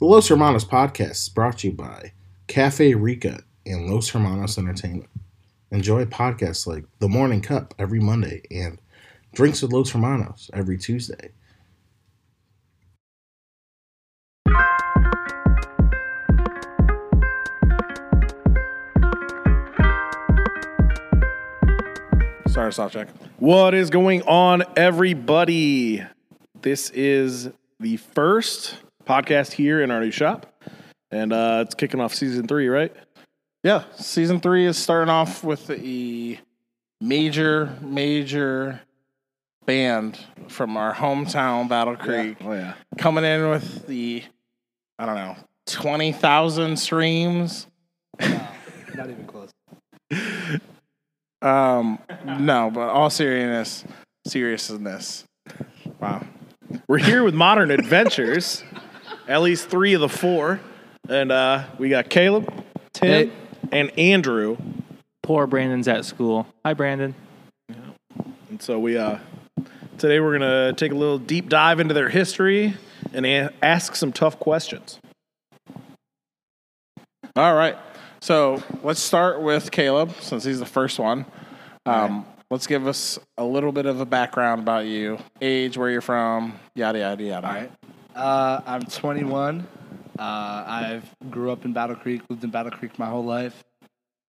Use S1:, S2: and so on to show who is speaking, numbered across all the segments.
S1: The Los Hermanos podcast is brought to you by Cafe Rica and Los Hermanos Entertainment. Enjoy podcasts like The Morning Cup every Monday and Drinks with Los Hermanos every Tuesday.
S2: Sorry, soft Jack. What is going on, everybody? This is the first podcast here in our new shop, and uh, it's kicking off season three, right?
S3: Yeah, season three is starting off with a major, major band from our hometown, Battle Creek,
S2: Oh yeah.
S3: coming in with the, I don't know, 20,000 streams.
S4: Not even close.
S3: Um, no, but all seriousness, seriousness. Wow.
S2: We're here with Modern Adventures, at least three of the four, and uh, we got Caleb, Tim,
S4: Hey.
S2: and Andrew.
S5: Poor Brandon's at school. Hi, Brandon.
S2: And so we uh today we're gonna take a little deep dive into their history and a- ask some tough questions.
S3: All right. So let's start with Caleb, since he's the first one. Um, Let's give us a little bit of a background about you, age, where you're from, yada yada yada.
S4: All right. Uh, I'm 21. Uh, I've grew up in Battle Creek, lived in Battle Creek my whole life.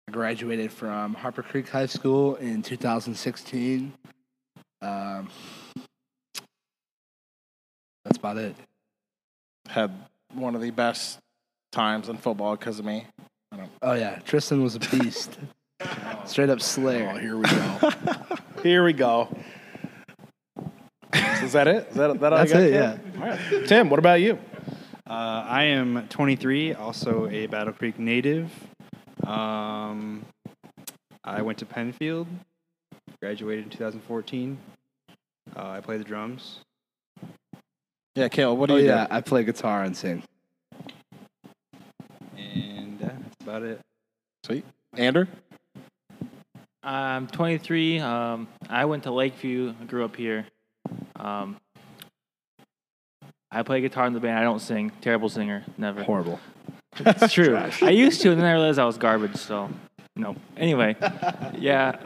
S4: I graduated from Harper Creek High School in 2016. Um, that's about it.
S3: Had one of the best times in football because of me.
S4: Oh yeah, Tristan was a beast. Straight up Slayer.
S2: Oh, here we go. here we go. So is that it? Is that, that all
S4: That's
S2: you got,
S4: it,
S2: Caleb? All right. Tim, what about you?
S6: Uh, I am 23, also a Battle Creek native. Um, I went to Pennfield, graduated in 2014. Uh, I play the drums.
S3: Yeah, Caleb, what do
S4: Oh
S3: you
S4: yeah, I play guitar and sing.
S6: And yeah, that's about it.
S3: do? Sweet. Andrew?
S5: I'm 23. Um, I went to Lakeview. I grew up here. Um, I play guitar in the band. I don't sing. Terrible singer. Never.
S4: Horrible.
S5: It's true. I used to, and then I realized I was garbage. So, no. Anyway, yeah.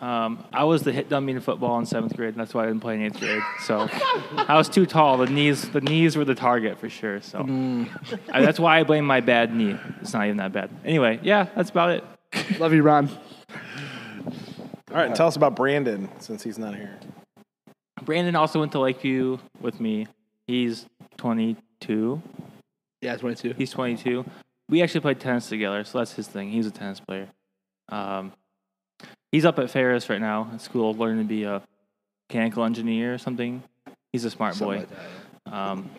S5: Um, I was the hit dummy in football in seventh grade. And that's why I didn't play in eighth grade. So, I was too tall. The knees, the knees were the target for sure. So, I, that's why I blame my bad knee. It's not even that bad. Anyway, yeah, that's about it.
S4: Love you, Ron.
S2: All right, tell us about Brandon since he's not here.
S5: Brandon also went to Lakeview with me. He's 22.
S4: Yeah, 22.
S5: He's 22. We actually played tennis together, so that's his thing. He's a tennis player. Um, he's up at Ferris right now at school, learning to be a mechanical engineer or something. He's a smart
S4: Something
S5: boy.
S4: like that, yeah.
S5: Um,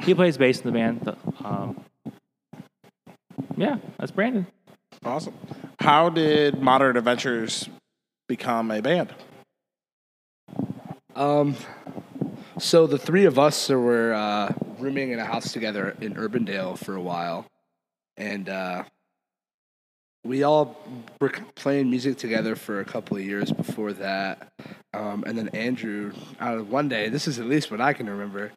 S5: he plays bass in the band. the- Um, yeah, that's Brandon.
S3: Awesome. How did Modern Adventures become a band?
S4: Um, so the three of us were uh, rooming in a house together in Urbandale for a while, and uh, we all were playing music together for a couple of years before that. Um, and then Andrew, out of one day, this is at least what I can remember,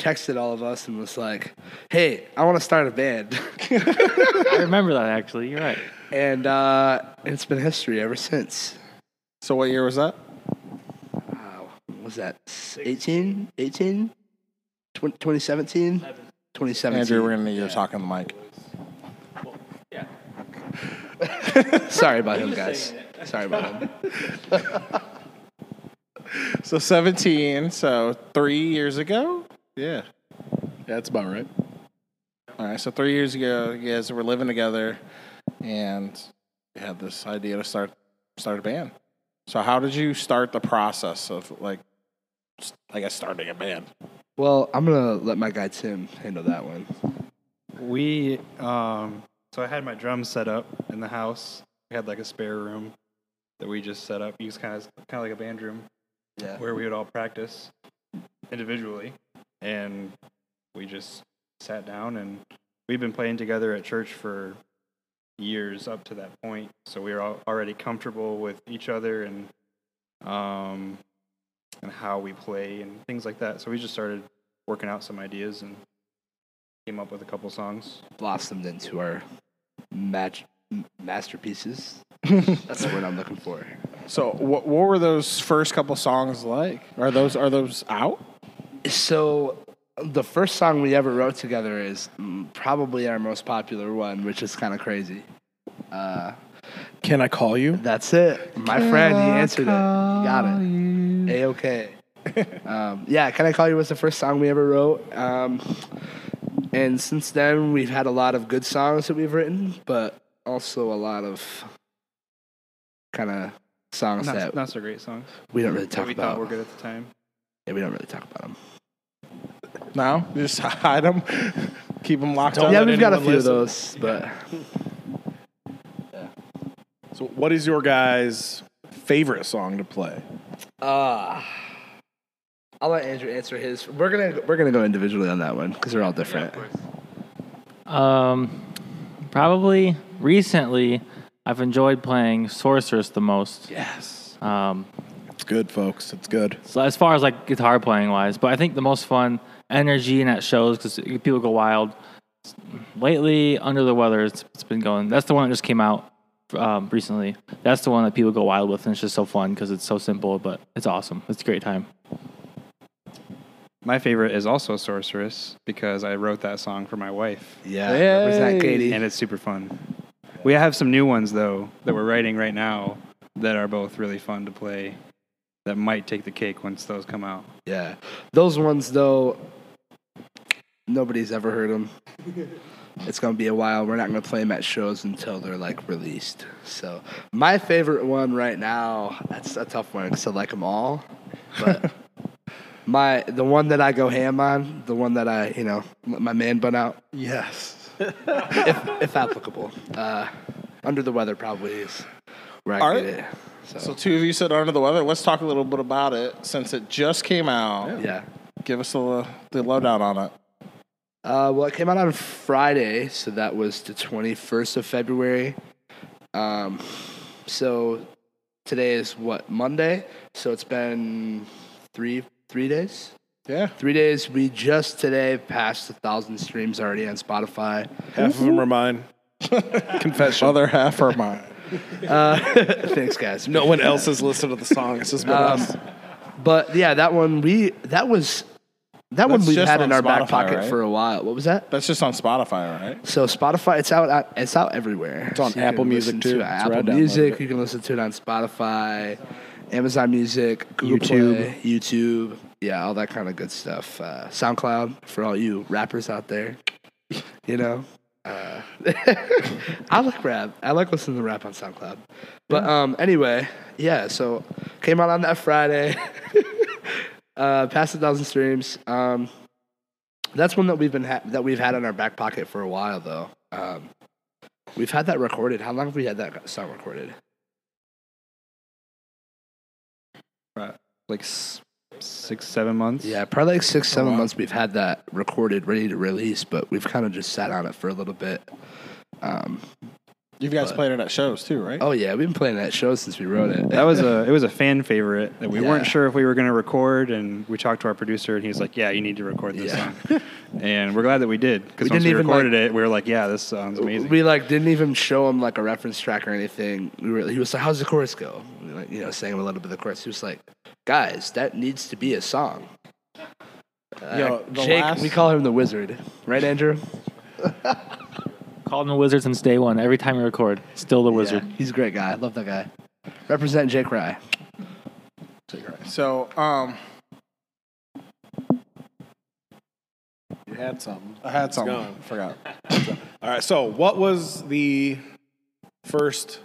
S4: texted all of us and was like, "Hey, I want to start a band,"
S5: I remember that actually. You're right.
S4: and uh, it's been history ever since.
S3: So what year was that?
S4: Wow, was that 18, 18, 2017, 2017?
S3: Andrew, we're gonna need you to talk on the mic.
S4: Sorry about him, guys. Sorry about him.
S3: So 17, so three years ago?
S2: Yeah. Yeah, that's about right.
S3: All right, so three years ago, you guys were living together and you had this idea to start start a band. So how did you start the process of like, s- I guess, starting a band?
S4: Well, I'm gonna let my guy Tim handle that one.
S6: We, um, so I had my drums set up in the house. We had like a spare room that we just set up, used kind of kind of like a band room
S4: Yeah.
S6: where we would all practice individually, and we just sat down and we've been playing together at church for years up to that point. So we were all already comfortable with each other and um, and how we play and things like that. So we just started working out some ideas and came up with a couple songs.
S4: blossomed into our mag- m- masterpieces. That's the word I'm looking for.
S3: So what, what were those first couple songs like? Are those are those out?
S4: So the first song we ever wrote together is probably our most popular one, which is kind of crazy. Uh,
S2: Can I call you?
S4: that's it, my friend. He answered it. You got it. A okay. um, yeah, can I call you was the first song we ever wrote. Um, and since then, we've had a lot of good songs that we've written, but also a lot of kind of songs
S6: Not,
S4: that
S6: not so great songs.
S4: we don't really
S6: that
S4: talk
S6: we
S4: about.
S6: thought were good at the time.
S4: Yeah, we don't really talk about them.
S3: No, just hide them, keep them locked up.
S4: yeah, we've got a
S2: anyone
S4: few of those, but
S2: So, what is your guys' favorite song to play?
S4: uh I'll let Andrew answer his. We're gonna we're gonna go individually on that one because they're all different.
S5: Um, probably recently, I've enjoyed playing Sorceress the most.
S4: yes.
S5: Um,
S2: It's good, folks. It's good.
S5: so as far as like guitar playing wise, but I think the most fun energy in at shows because people go wild. Lately, Under the Weather, it's, it's been going. That's the one that just came out um, recently. That's the one that people go wild with, and it's just so fun because it's so simple, but it's awesome. It's a great time.
S6: My favorite is also Sorceress because I wrote that song for my wife,
S4: Yeah. Represent Katie.
S6: and it's super fun. We have some new ones though that we're writing right now that are both really fun to play. That might take the cake once those come out.
S4: Yeah. Those ones though, nobody's ever heard them. It's gonna be a while. We're not gonna play them at shows until they're like released. So my favorite one right now, that's a tough one because I like them all, but. My the one that I go ham on, the one that I you know let my man bun out,
S2: Yes.
S4: if, if applicable. Uh, under the weather probably is where I
S3: All
S4: get
S3: right.
S4: it. So,
S3: So two of you said under the weather. Let's talk a little bit about it since it just came out.
S4: yeah.
S3: Give us the the lowdown on it.
S4: Uh, well, it came out on Friday, so that was the 21st of February. Um, so today is what Monday. So it's been three three days.
S3: Yeah,
S4: Three days. We just today passed a thousand streams already on Spotify.
S2: Half of them are mine. Confession.
S3: other half are mine.
S4: Uh, thanks, guys.
S2: No one else has listened to the song. It's just
S4: Um,
S2: us.
S4: but yeah, that one we that was that one we've
S3: just
S4: had in
S3: on
S4: our back
S3: Spotify,
S4: pocket
S3: right?
S4: for a while. What was that?
S3: That's just on Spotify, right?
S4: So Spotify, it's out. It's out everywhere. It's
S2: on Apple Music, too.
S4: To it.
S2: That's where I
S4: Apple
S2: downloaded
S4: Music.
S2: it.
S4: You can listen to it on Spotify, Amazon Music, Google
S6: YouTube.
S4: Play, YouTube. Yeah, all that kind of good stuff. Uh, SoundCloud for all you rappers out there. You know, uh, I like rap. I like listening to rap on SoundCloud. But um, anyway, yeah. So came out on that Friday. uh, past a thousand streams. Um, that's one that we've been ha- that we've had in our back pocket for a while, though. Um, we've had that recorded. How long have we had that song recorded?
S6: Like s- six, seven months.
S4: Yeah, probably like six, seven
S3: wow.
S4: months. We've had that recorded, ready to release, but we've kind of just sat on it for a little bit. Um,
S3: You guys
S4: But-
S3: played it at shows too, right?
S4: oh yeah, we've been playing that show since we wrote it.
S6: That was a it was a fan favorite that we weren't sure if we were going to record, and we talked to our producer, and he was like, "Yeah, you need to record this
S4: Yeah.
S6: song," and we're glad that we did because
S4: We
S6: once
S4: didn't
S6: we
S4: even,
S6: recorded it, we were like, "Yeah, this sounds amazing."
S4: We like didn't even show him like a reference track or anything. We were he was like, "How's the chorus go?" We, like, you know, sang him a little bit of the chorus. He was like, "Guys, that needs to be a song." Uh,
S3: Yo,
S4: Jake,
S3: last-
S4: we call him the Wizard, right, Andrew?
S5: Called him the Wizard since day one. Every time we record, still the Wizard.
S4: Yeah, he's a great guy. I love that guy. Represent Jake Rye.
S3: So, um,
S2: You had something.
S3: I had something.
S2: gone.
S3: Forgot.
S2: All right. So, what was the first?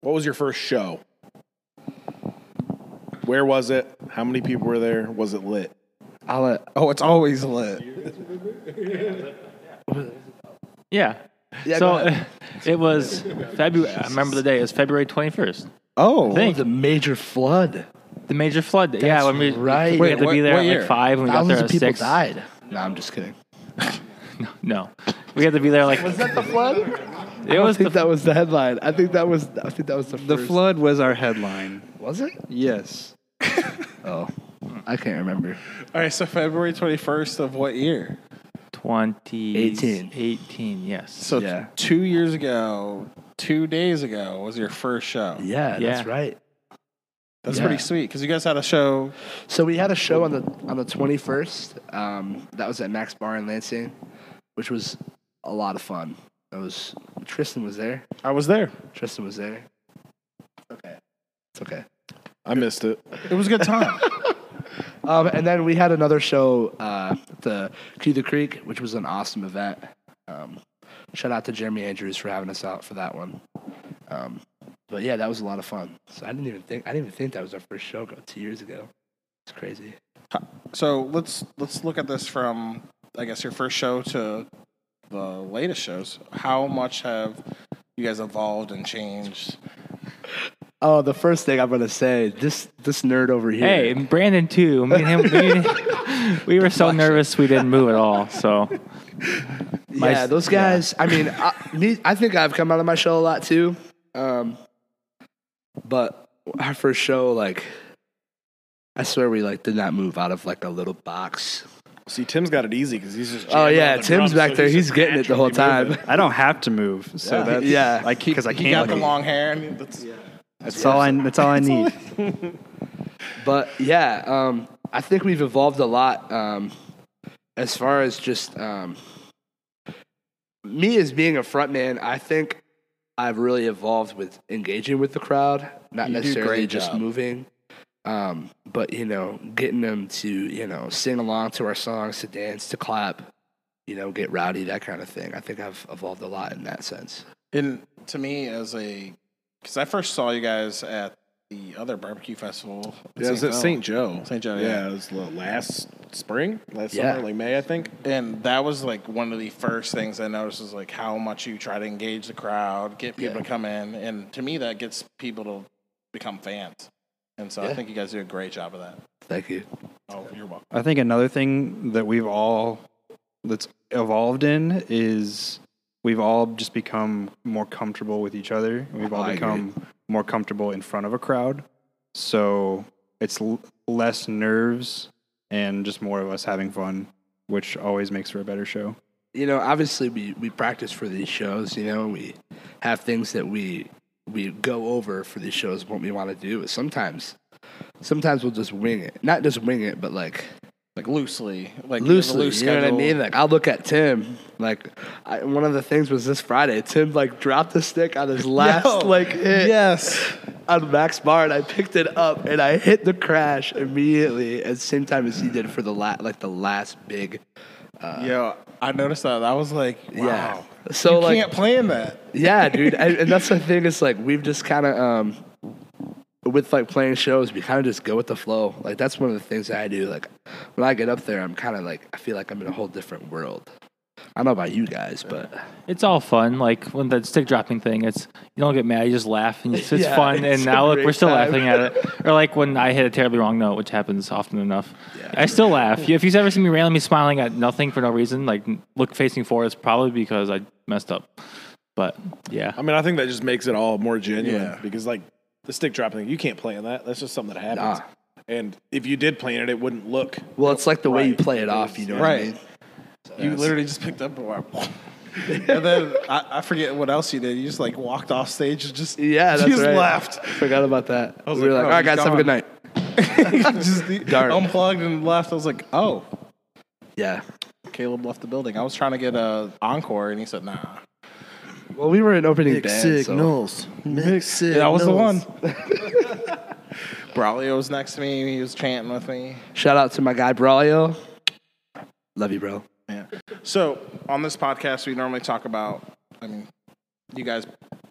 S2: What was your first show? Where was it? How many people were there? Was it lit?
S4: I'll let.
S3: Oh, it's always lit.
S5: Yeah.
S4: Yeah,
S5: so
S4: ahead.
S5: it was February. I remember the day. It was February 21st.
S3: Oh,
S5: I think
S4: the major flood.
S5: the major flood. day. yeah, when we
S4: right.
S5: we
S4: Wait,
S5: had to be there
S3: what
S5: at like five, and we got there
S4: of
S5: at
S4: people
S5: six.
S4: died. No, I'm just kidding.
S5: No, we had to be there like
S4: Was that the flood?
S5: it
S4: I
S5: was.
S4: think
S5: The,
S4: that was the headline. I think that was. I think that was the.
S6: the
S4: first-
S6: flood was our headline.
S4: was it?
S6: Yes,
S4: Oh, I can't remember.
S3: all right. So February twenty first of what year?
S5: 20
S4: 18.
S5: 18, yes.
S3: So
S4: Yeah.
S3: two years ago, two days ago was your first show.
S4: Yeah,
S5: Yeah.
S4: that's right.
S3: That's
S4: Yeah.
S3: pretty sweet because you guys had a show.
S4: So we had a show on the on the 21st. Um, that was at Mac's Bar in Lansing, which was a lot of fun. It was Tristan was there.
S2: I was there.
S4: Tristan was there. Okay, it's okay.
S2: I missed it.
S3: It was a good time.
S4: Um, and then we had another show, uh, Cue the Creek, which was an awesome event. Um, shout out to Jeremy Andrews for having us out for that one. Um, but yeah, that was a lot of fun. So I didn't even think I didn't even think that was our first show two years ago. It's crazy.
S3: so let's let's look at this from I guess your first show to the latest shows. How much have you guys evolved and changed?
S4: Oh, the first thing I'm gonna say, this this nerd over here.
S5: Hey, and Brandon too. Me and him, we, we were so nervous we didn't move at all. So my-
S4: yeah, those guys. I mean, I, me. I think I've come out of my shell a lot too. Um, but our first show, like, I swear we like did not move out of like a little box.
S2: See, Tim's got it easy because he's just.
S4: Oh yeah, Tim's
S2: drums,
S4: back
S2: so
S4: there. He's
S2: just
S4: getting it the whole time.
S6: I don't have to move, so that's
S4: Yeah.
S6: like because I
S3: He
S6: can't.
S3: He got the long hair, and that's
S6: That's all I. That's all I need.
S4: But yeah, um, I think we've evolved a lot um, as far as just um, me as being a frontman. I think I've really evolved with engaging with the crowd, not
S3: You do
S4: necessarily
S3: great
S4: just
S3: job.
S4: moving, um, but you know, getting them to you know sing along to our songs, to dance, to clap, you know, get rowdy, that kind of thing. I think I've evolved a lot in that sense.
S3: And to me, as a, because I first saw you guys at the other barbecue festival.
S2: Yeah, it was at St. Joe.
S3: St. Joe,
S2: Yeah,
S3: yeah.
S2: it was the last spring, last
S4: Yeah.
S2: summer, like May, I think.
S3: And that was like one of the first things I noticed was like how much you try to engage the crowd, get people
S4: Yeah.
S3: to come in, and to me that gets people to become fans. And so I think you guys do a great job of that.
S4: Thank you.
S3: Oh, you're welcome.
S6: I think another thing that we've all that's evolved in is we've all just become more comfortable with each other. We've all
S4: I agree.
S6: become more comfortable in front of a crowd. So it's l- less nerves and just more of us having fun, which always makes for a better show.
S4: you know, obviously we, we practice for these shows, you know, we have things that we we go over for these shows what we want to do. But sometimes sometimes we'll just wing it. Not just wing it, but like
S3: Like loosely, like
S4: loosely.
S3: loose
S4: you know what I mean? Like I'll look at Tim. Like I, one of the things was this Friday. Tim like dropped the stick on his last
S3: Yo,
S4: like hit
S3: Yes.
S4: on Mac's Bar, and I picked it up and I hit the crash immediately at the same time as he did for the last like the last big.
S3: Yo, I noticed that. I was like, wow.
S4: Yeah. So
S3: you
S4: like
S3: can't plan that.
S4: Yeah, dude, and, and that's the thing. Is like we've just kind of um, with like playing shows, we kind of just go with the flow. Like that's one of the things that I do. Like when I get up there, I'm kind of like I feel like I'm in a whole different world. I don't know about you guys, but
S5: it's all fun. Like when the stick dropping thing, it's you don't get mad, you just laugh, and it's, it's
S4: Yeah,
S5: fun.
S4: it's
S5: and now look, we're still
S4: time.
S5: laughing at it. Or like when I hit a terribly wrong note, which happens often enough.
S4: Yeah.
S5: I still laugh. If you've ever seen me randomly smiling at nothing for no reason, like look facing forward, it's probably because I messed up. But yeah,
S2: I mean, I think that just makes it all more genuine
S3: Yeah.
S2: because, like, the stick dropping thing, you can't plan that. That's just something that happens.
S4: Nah.
S2: And if you did plan it, it wouldn't look.
S4: well, it's like the way you play it off. You know, what I
S3: Right.
S4: mean?
S3: You literally just picked up and went, and then I, I forget what else you did. You just like walked off stage and just
S4: Yeah, that's
S3: just
S4: right.
S3: left.
S4: Forgot about that.
S3: I was
S4: we were
S3: like,
S4: like,
S3: oh,
S4: all right,
S3: he's
S4: guys, have a good night.
S3: just
S4: Darn.
S3: unplugged and left. I was like, oh,
S4: Yeah.
S3: Caleb left the building. I was trying to get a encore, and he said, nah.
S4: Well, we were an opening band. So.
S1: Mixed
S3: Yeah, that was the one. Braulio was next to me. He was chanting with me.
S4: Shout out to my guy Braulio. Love you, bro.
S3: Yeah. So on this podcast, we normally talk about. I mean, you guys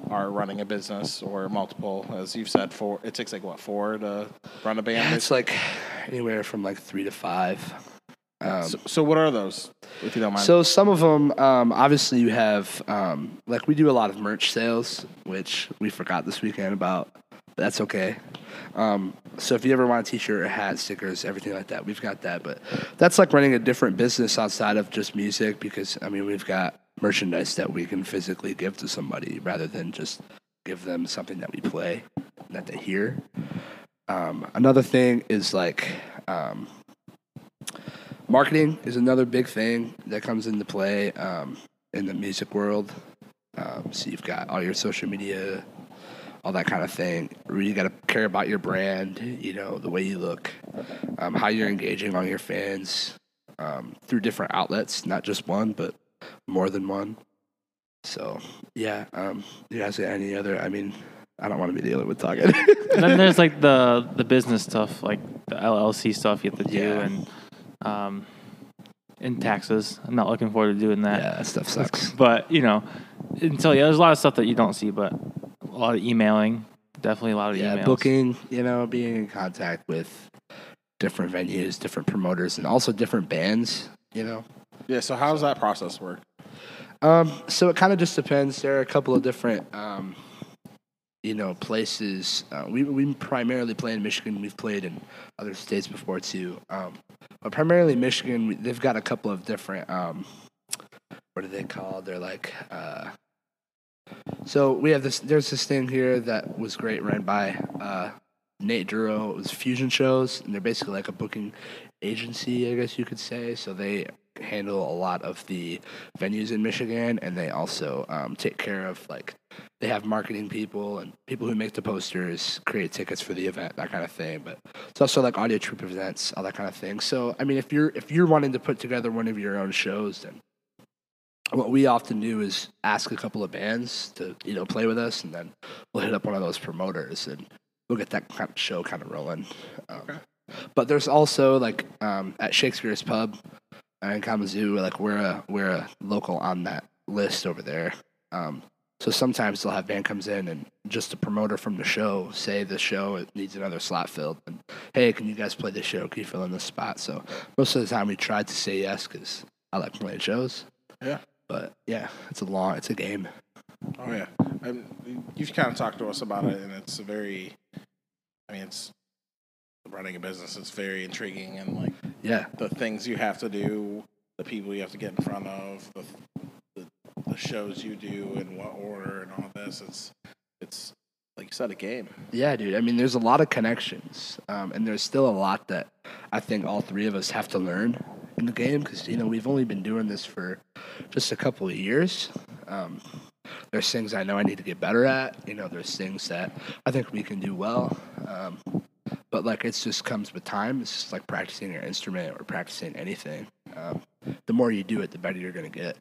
S3: are running a business or multiple, as you've said. Four. It takes like what four to run a band.
S4: It's like anywhere from like three to five. Um,
S3: so, so what are those, if you don't mind?
S4: So some of them, um, obviously, you have um, like we do a lot of merch sales, which we forgot this weekend about. But that's okay. Um, so if you ever want a T-shirt, or hat, stickers, everything like that, we've got that. But that's like running a different business outside of just music, because I mean, we've got merchandise that we can physically give to somebody rather than just give them something that we play that they hear. Um, another thing is like um, marketing is another big thing that comes into play um, in the music world. Um, so you've got all your social media, all that kind of thing. You got to care about your brand, you know, the way you look, um, how you're engaging on your fans um, through different outlets, not just one, but more than one. So yeah, um, you guys got any other? I mean, I don't want to be dealing with talking.
S5: And then there's like the the business stuff, like the LLC stuff you have to do,
S4: Yeah.
S5: and um, in taxes. I'm not looking forward to doing that.
S4: yeah, that stuff sucks.
S5: But you know, until yeah, there's a lot of stuff that you don't see, but a lot of emailing, definitely a lot of
S4: yeah,
S5: emails.
S4: booking, you know, being in contact with different venues, different promoters, and also different bands, you know.
S3: Yeah. So how does that process work?
S4: Um, so it kind of just depends. There are a couple of different, um, you know, places. Uh, we we primarily play in Michigan. We've played in other states before too. Um, but primarily Michigan. They've got a couple of different. Um, what are they called? They're like. Uh, so we have this. There's this thing here that was great, ran by uh, Nate Duro. It was Fusion shows, and they're basically like a booking agency, I guess you could say. So they handle a lot of the venues in Michigan, and they also um, take care of like they have marketing people and people who make the posters, create tickets for the event, that kind of thing. But it's also like audio troupe events, all that kind of thing. So I mean, if you're if you're wanting to put together one of your own shows, then what we often do is ask a couple of bands to you know play with us, and then we'll hit up one of those promoters, and we'll get that kind of show kind of rolling. Um, But there's also like um, at Shakespeare's Pub in Kalamazoo, like we're a we're a local on that list over there. Um, so sometimes they'll have band comes in and just a promoter from the show say the show it needs another slot filled and hey can you guys play this show can you fill in this spot so most of the time we tried to say yes because I like playing shows
S3: Yeah.
S4: but yeah it's a long it's a game
S3: Oh yeah, um, you've kind of talked to us about it, and it's a very, I mean, it's running a business. It's very intriguing, and like
S4: yeah
S3: the things you have to do, the people you have to get in front of, the the, the shows you do, in what order, and all this. It's it's like you said, a game.
S4: Yeah, dude. I mean, there's a lot of connections, um, and there's still a lot that I think all three of us have to learn in the game because you know we've only been doing this for just a couple of years. Um, there's things I know I need to get better at. You know, there's things that I think we can do well. Um, but like it's just comes with time. It's just like practicing your instrument or practicing anything. Um, the more you do it, the better you're gonna get.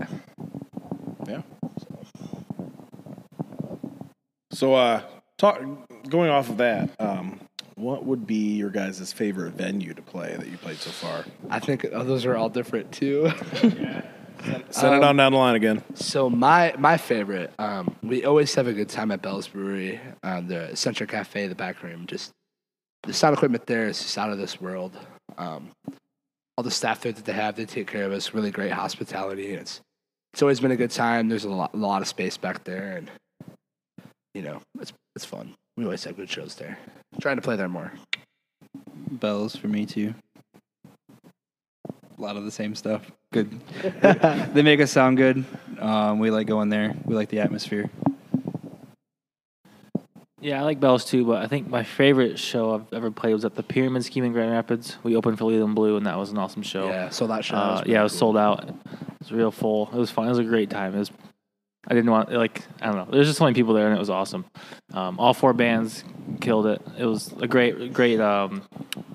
S3: Yeah. So, uh, talk going off of that, um, what would be your guys' favorite venue to play that you played so far?
S4: I think oh, those are all different too.
S3: Send it on down the line again.
S4: So my my favorite, um, we always have a good time at Bell's Brewery, uh, the Eccentric Cafe, the back room. Just the sound equipment there is just out of this world. Um, all the staff there that they have, they take care of us. Really great hospitality. And it's it's always been a good time. There's a lot, a lot of space back there, and you know it's it's fun. We always have good shows there. trying to play there more.
S6: Bells for me too. A lot of the same stuff. Good. they make us sound good. Um, we like going there. We like the atmosphere.
S5: Yeah, I like Bells too, but I think my favorite show I've ever played was at the Pyramid Scheme in Grand Rapids. We opened for Leland Blue, and that was an awesome show.
S4: Yeah, so that show.
S5: Uh,
S4: was
S5: yeah, it was
S4: cool.
S5: sold out. It was real full. It was fun. It was a great time. It was. I didn't want like I don't know. There's just so many people there, and it was awesome. Um, all four bands killed it. It was a great, great um,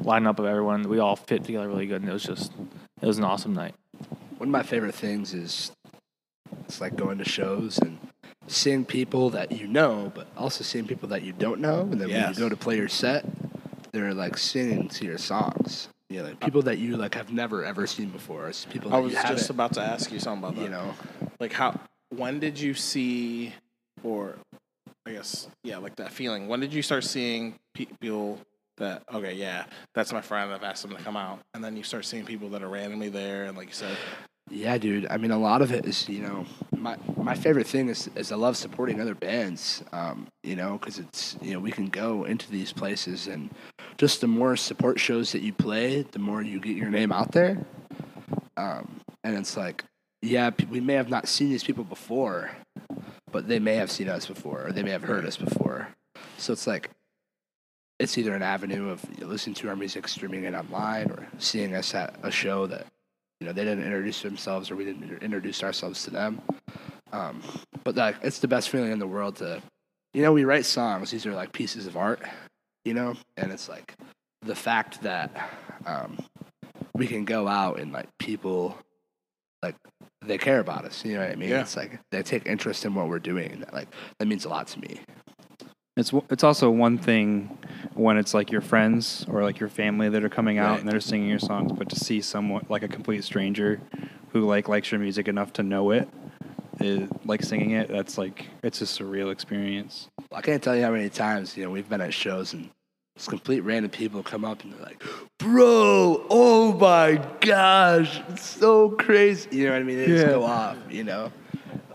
S5: lineup of everyone. We all fit together really good, and it was just it was an awesome night.
S4: one of my favorite things is it's like going to shows and seeing people that you know, but also seeing people that you don't know. And then when you go to play your set, they're like singing to your songs. You know, like people that you like have never ever seen before. People that
S3: I was just about to ask you something about that.
S4: you know.
S3: like how when did you see or i guess yeah like that feeling when did you start seeing people that okay yeah that's my friend i've asked them to come out and then you start seeing people that are randomly there and like you said
S4: Yeah, dude. I mean, a lot of it is, you know, my my favorite thing is is I love supporting other bands. Um, you know, because it's you know we can go into these places and just the more support shows that you play, the more you get your name out there. Um, and it's like, yeah, we may have not seen these people before, but they may have seen us before, or they may have heard us before. So it's like, it's either an avenue of listening to our music, streaming it online, or seeing us at a show that You know, they didn't introduce themselves or we didn't introduce ourselves to them. Um, but like, it's the best feeling in the world to, you know, we write songs. These are like pieces of art, you know, and it's like the fact that um, we can go out and like people like they care about us. You know what I mean?
S2: Yeah.
S4: It's like they take interest in what we're doing. That, like that means a lot to me.
S6: It's it's also one thing when it's like your friends or like your family that are coming out
S4: Right.
S6: and they're singing your songs, but to see someone like a complete stranger who like likes your music enough to know it, is, like singing it, that's like it's a surreal experience.
S4: I can't tell you how many times you know we've been at shows and just complete random people come up and they're like, "Bro, oh my gosh, it's so crazy!" You know what I mean? They just go off. You know,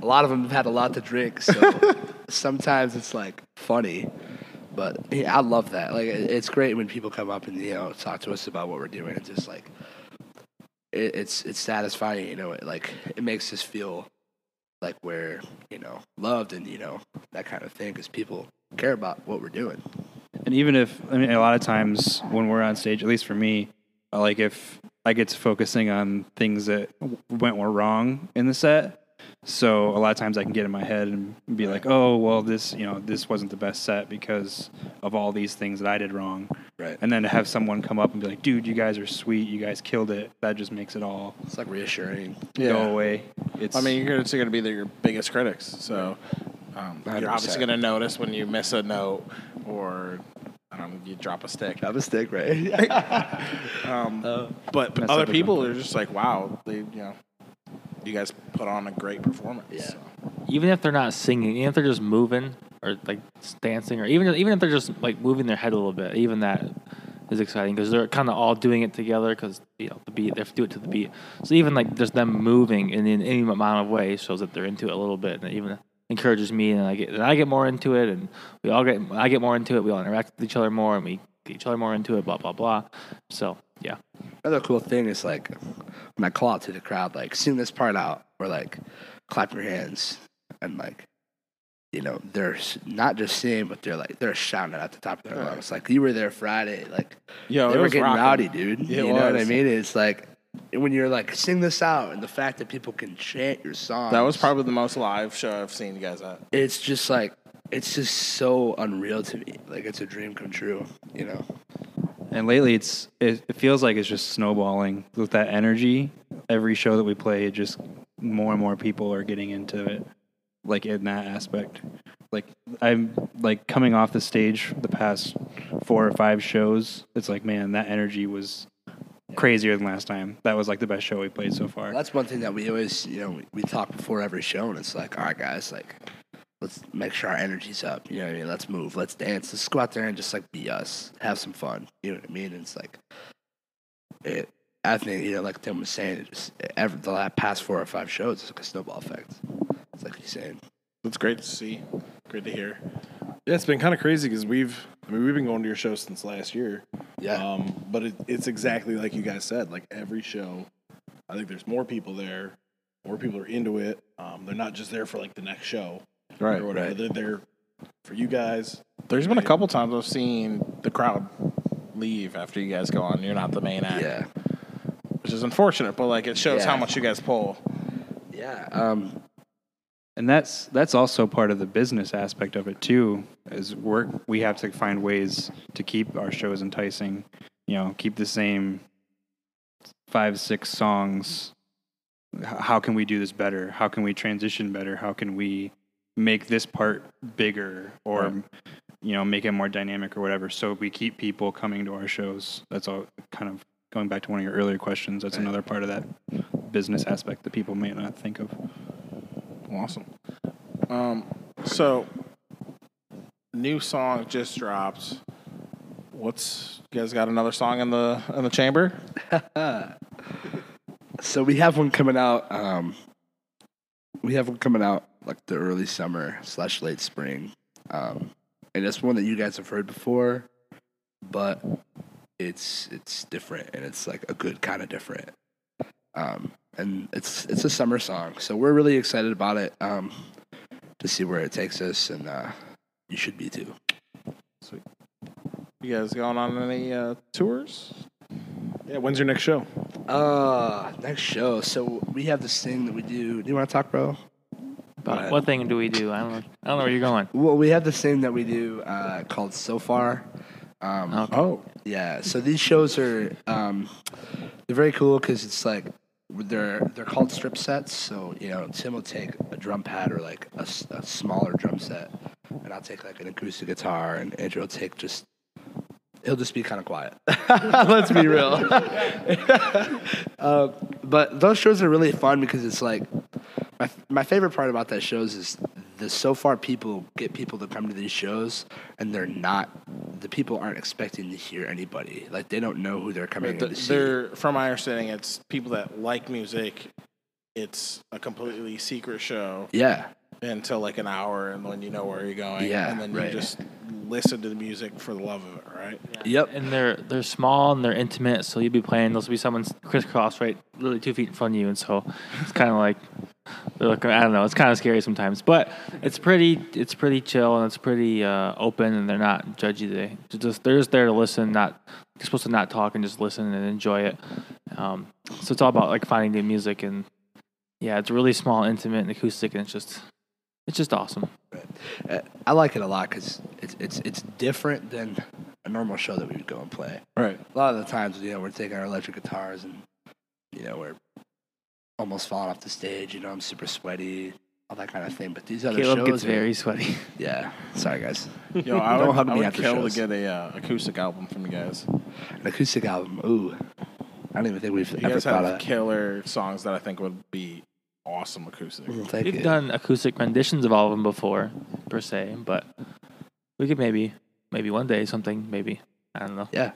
S4: a lot of them have had a lot to drink, so sometimes it's like funny. But yeah, I love that. Like, it's great when people come up and you know talk to us about what we're doing. It's just like it, it's it's satisfying. You know, it like it makes us feel like we're you know loved and you know that kind of thing because people care about what we're doing.
S6: And even if I mean, a lot of times when we're on stage, at least for me, like if I get to focusing on things that went wrong in the set. So a lot of times I can get in my head and be like, "Oh, well, this you know this wasn't the best set because of all these things that I did wrong."
S4: Right.
S6: And then to have someone come up and be like, "Dude, you guys are sweet. You guys killed it." That just makes it all
S4: It's like reassuring.
S6: go away. It's
S3: I mean, you're going to be the, your biggest critics, so um, you're obviously going to notice when you miss a note or I don't know, you drop a stick.
S4: That mistake, right?
S3: Um, but but other people are just like, wow, they you know, you guys put on a great performance.
S4: Yeah.
S3: so.
S5: even if they're not singing, even if they're just moving or like dancing, or even even if they're just like moving their head a little bit, even that is exciting because they're kind of all doing it together because you know the beat they have to do it to the beat. So even like just them moving in, in any amount of way shows that they're into it a little bit, and it even encourages me, and I get and I get more into it, and we all get I get more into it. We all interact with each other more, and we get each other more into it. Blah blah blah. So yeah,
S4: Another cool thing is like when I call out to the crowd, like sing this part out, or like clap your hands, and like you know they're not just singing, but they're like they're shouting it at the top of their lungs. Like you were there Friday, like
S3: Yo,
S4: they were getting
S3: rocking.
S4: rowdy, dude.
S3: It
S4: you know what I mean? It's like when you're like sing this out, and the fact that people can chant your song.
S3: That was probably the most live show I've seen you guys at.
S4: It's just like it's just so unreal to me. Like it's a dream come true. You know.
S6: And lately, it's it, it feels like it's just snowballing with that energy. Every show that we play, it just more and more people are getting into it, like in that aspect. Like I'm like coming off the stage the past four or five shows. It's like man, that energy was crazier than last time. That was like the best show we played so far.
S4: That's one thing that we always, you know, we, we talk before every show, and it's like, all right, guys, like, let's make sure our energy's up. You know what I mean? Let's move, let's dance, let's go out there and just like be us, have some fun. You know what I mean? And it's like, it. I think you know, like Tim was saying, it just ever the last past four or five shows, it's like a snowball effect. It's like he's saying.
S3: It's great to see, great to hear.
S2: Yeah, it's been kind of crazy because we've I mean we've been going to your show since last year.
S4: Yeah.
S2: Um, but it, it's exactly like you guys said. Like every show, I think there's more people there. More people are into it. Um, they're not just there for like the next show
S3: Right,
S2: or whatever.
S4: right.
S2: They're there for you guys.
S3: There's been a couple times I've seen the crowd leave after you guys go on. You're not the main act,
S4: Yeah.
S3: which is unfortunate, but like it shows
S4: Yeah.
S3: how much you guys pull.
S4: Yeah. Um,
S6: and that's that's also part of the business aspect of it too is work we have to find ways to keep our shows enticing you know keep the same five six songs H- how can we do this better how can we transition better how can we make this part bigger or you know make it more dynamic or whatever so we keep people coming to our shows that's all kind of going back to one of your earlier questions that's another part of that business aspect that people may not think of
S3: Awesome. Um, so new song just dropped. What's you guys got another song in the in the chamber?
S4: So we have one coming out. Um, we have one coming out like the early summer slash late spring, um, and it's one that you guys have heard before, but it's it's different and it's like a good kind of different. Um, and it's it's a summer song, so we're really excited about it. Um, to see where it takes us, and uh, you should be too. Sweet.
S3: You guys going on any uh, tours?
S2: Yeah. When's your next show?
S4: Uh, next show. So we have this thing that we do. Do you want to talk, bro?
S5: But what thing do we do? I don't know. I don't know where you're going.
S4: Well, we have this thing that we do uh, called Sofar. Um,
S5: Okay.
S2: Oh,
S4: Yeah, so these shows are um, they're very cool because it's like they're they're called strip sets. So you know, Tim will take a drum pad or like a smaller drum set, and I'll take like an acoustic guitar, and Andrew will take just he'll just be kind of quiet. Let's be real. uh, but those shows are really fun because it's like my my favorite part about that shows is the Sofar people get people to come to these shows and they're not the people aren't expecting to hear anybody like they don't know who they're coming in to see.
S3: They're, from my understanding, it's people that like music. It's a completely secret show
S4: Yeah,
S3: until like an hour, and when you know where you're going,
S4: Yeah,
S3: and then
S4: right.
S3: you just listen to the music for the love of it, right?
S4: Yep.
S5: And they're they're small and they're intimate, so you'll be playing. There'll be someone crisscross right, literally two feet in front of you, and so it's kind of like they're looking. I don't know. It's kind of scary sometimes, but it's pretty. It's pretty chill and it's pretty uh, open, and they're not judgy. They just they're just there to listen. Not you're supposed to not talk and just listen and enjoy it. Um, so it's all about like finding the music and yeah, it's really small, intimate, and acoustic, and it's just it's just awesome.
S4: Uh, I like it a lot because it's it's it's different than a normal show that we would go and play.
S2: right.
S4: A lot of the times, you know, we're taking our electric guitars and you know we're almost falling off the stage. You know, I'm super sweaty, all that kind of thing. But these other
S5: Caleb
S4: shows
S5: gets
S4: are-
S5: very sweaty.
S4: yeah. Sorry, guys.
S3: Yo, I
S4: Don't
S3: would,
S4: hug
S3: I would
S4: after
S3: kill
S4: shows.
S3: to get a uh, acoustic album from you guys.
S4: An acoustic album. Ooh, I don't even think we've
S3: You
S4: ever
S3: guys
S4: thought
S3: have
S4: of.
S3: killer songs that I think would be awesome acoustic.
S4: Mm, Thank
S5: We've
S4: you.
S5: done acoustic renditions of all of them before, per se, but we could maybe, maybe one day something, maybe I don't know.
S4: Yeah.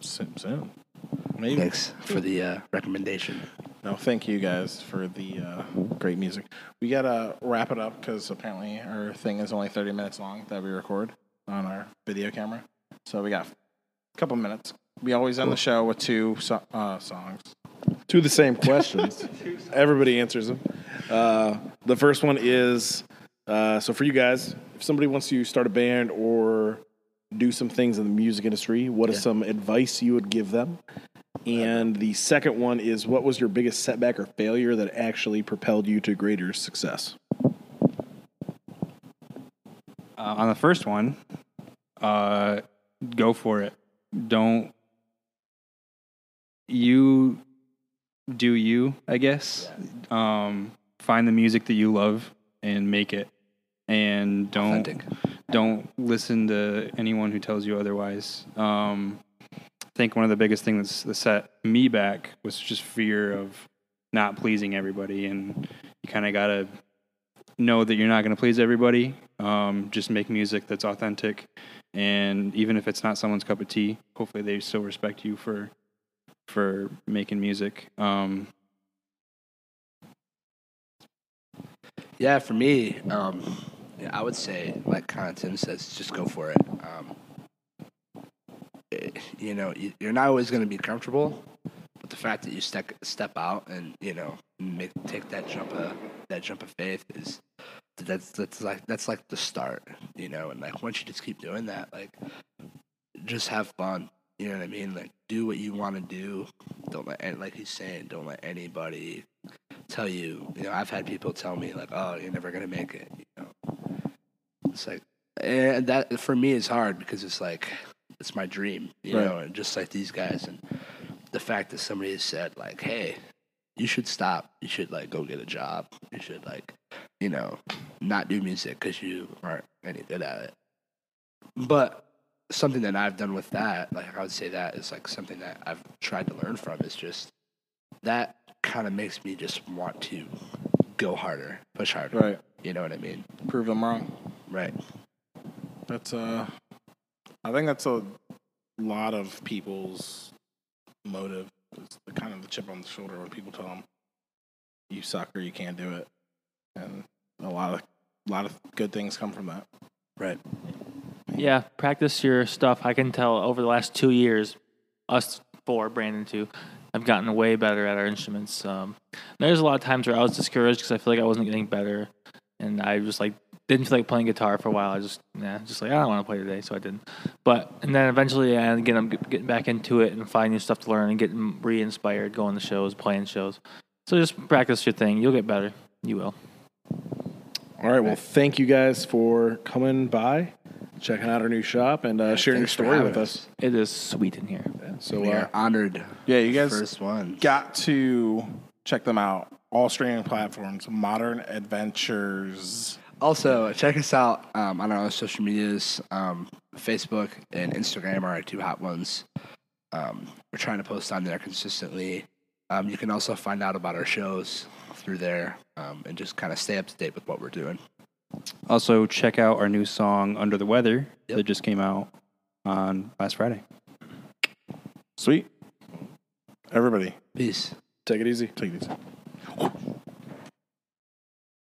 S3: Soon, soon. Maybe.
S4: Thanks for the uh, recommendation.
S3: No, thank you guys for the uh, great music. We gotta wrap it up because apparently our thing is only thirty minutes long that we record on our video camera. So we got a couple minutes. We always end the show with two so- uh, songs.
S2: Two of the same questions. Everybody answers them. Uh, the first one is uh, so for you guys, if somebody wants to start a band or do some things in the music industry, what is
S4: Yeah.
S2: some advice you would give them? And the second one is what was your biggest setback or failure that actually propelled you to greater success?
S6: Uh, on the first one, uh, go for it. Don't you do you? I guess. Um, find the music that you love and make it, and don't
S4: Authentic.
S6: don't listen to anyone who tells you otherwise. Um, I think one of the biggest things that set me back was just fear of not pleasing everybody, and you kind of gotta know that you're not going to please everybody. Um, just make music that's authentic, and even if it's not someone's cup of tea, hopefully they still respect you for for making music. Um,
S4: Yeah, for me, um, yeah, I would say, like Tim says, just go for it. Um, it- you know, you- you're not always going to be comfortable, but the fact that you step step out and you know make take that jump of that jump of faith is that's that's like that's like the start. You know, and like once you just keep doing that, like just have fun. You know what I mean? Like do what you want to do. Don't let and like he's saying, don't let anybody tell you, you know, I've had people tell me like, "Oh, you're never gonna make it." You know, it's like, and that for me is hard because it's like it's my dream, you
S2: Right.
S4: know, and just like these guys, and the fact that somebody has said like, "Hey, you should stop. You should like go get a job. You should like, you know, not do music because you aren't any good at it." But something that I've done with that, like I would say that is like something that I've tried to learn from is just that kind of makes me just want to go harder, push harder.
S2: Right.
S4: You know what I mean?
S3: Prove them wrong.
S4: Right.
S3: That's uh, I think that's a lot of people's motive. It's the kind of the chip on the shoulder when people tell them you suck or you can't do it, and a lot of a lot of good things come from that.
S4: Right.
S5: Yeah, practice your stuff. I can tell over the last two years, us four, Brandon too, I've gotten way better at our instruments. Um, there's a lot of times where I was discouraged because I feel like I wasn't getting better, and I was like didn't feel like playing guitar for a while. I just yeah, just like I don't want to play today, so I didn't. But and then eventually, yeah, again, I'm getting back into it and finding new stuff to learn and getting re-inspired, going to shows, playing shows. So just practice your thing. You'll get better. You will.
S2: All right. Well, thank you guys for coming by, checking out our new shop, and uh, sharing your story with us.
S5: It is sweet in here.
S2: So
S4: We
S2: uh,
S4: are honored.
S3: Yeah, you guys
S4: First one.
S3: got to check them out. All streaming platforms, Modern Adventures.
S4: Also, check us out um, on our social medias. Um, Facebook and Instagram are our two hot ones. Um, we're trying to post on there consistently. Um, you can also find out about our shows through there um, and just kind of stay up to date with what we're doing.
S6: Also, check out our new song "Under the Weather"
S4: Yep.
S6: that just came out on last Friday.
S2: sweet. Everybody,
S4: Peace.
S2: take it easy. Take it easy.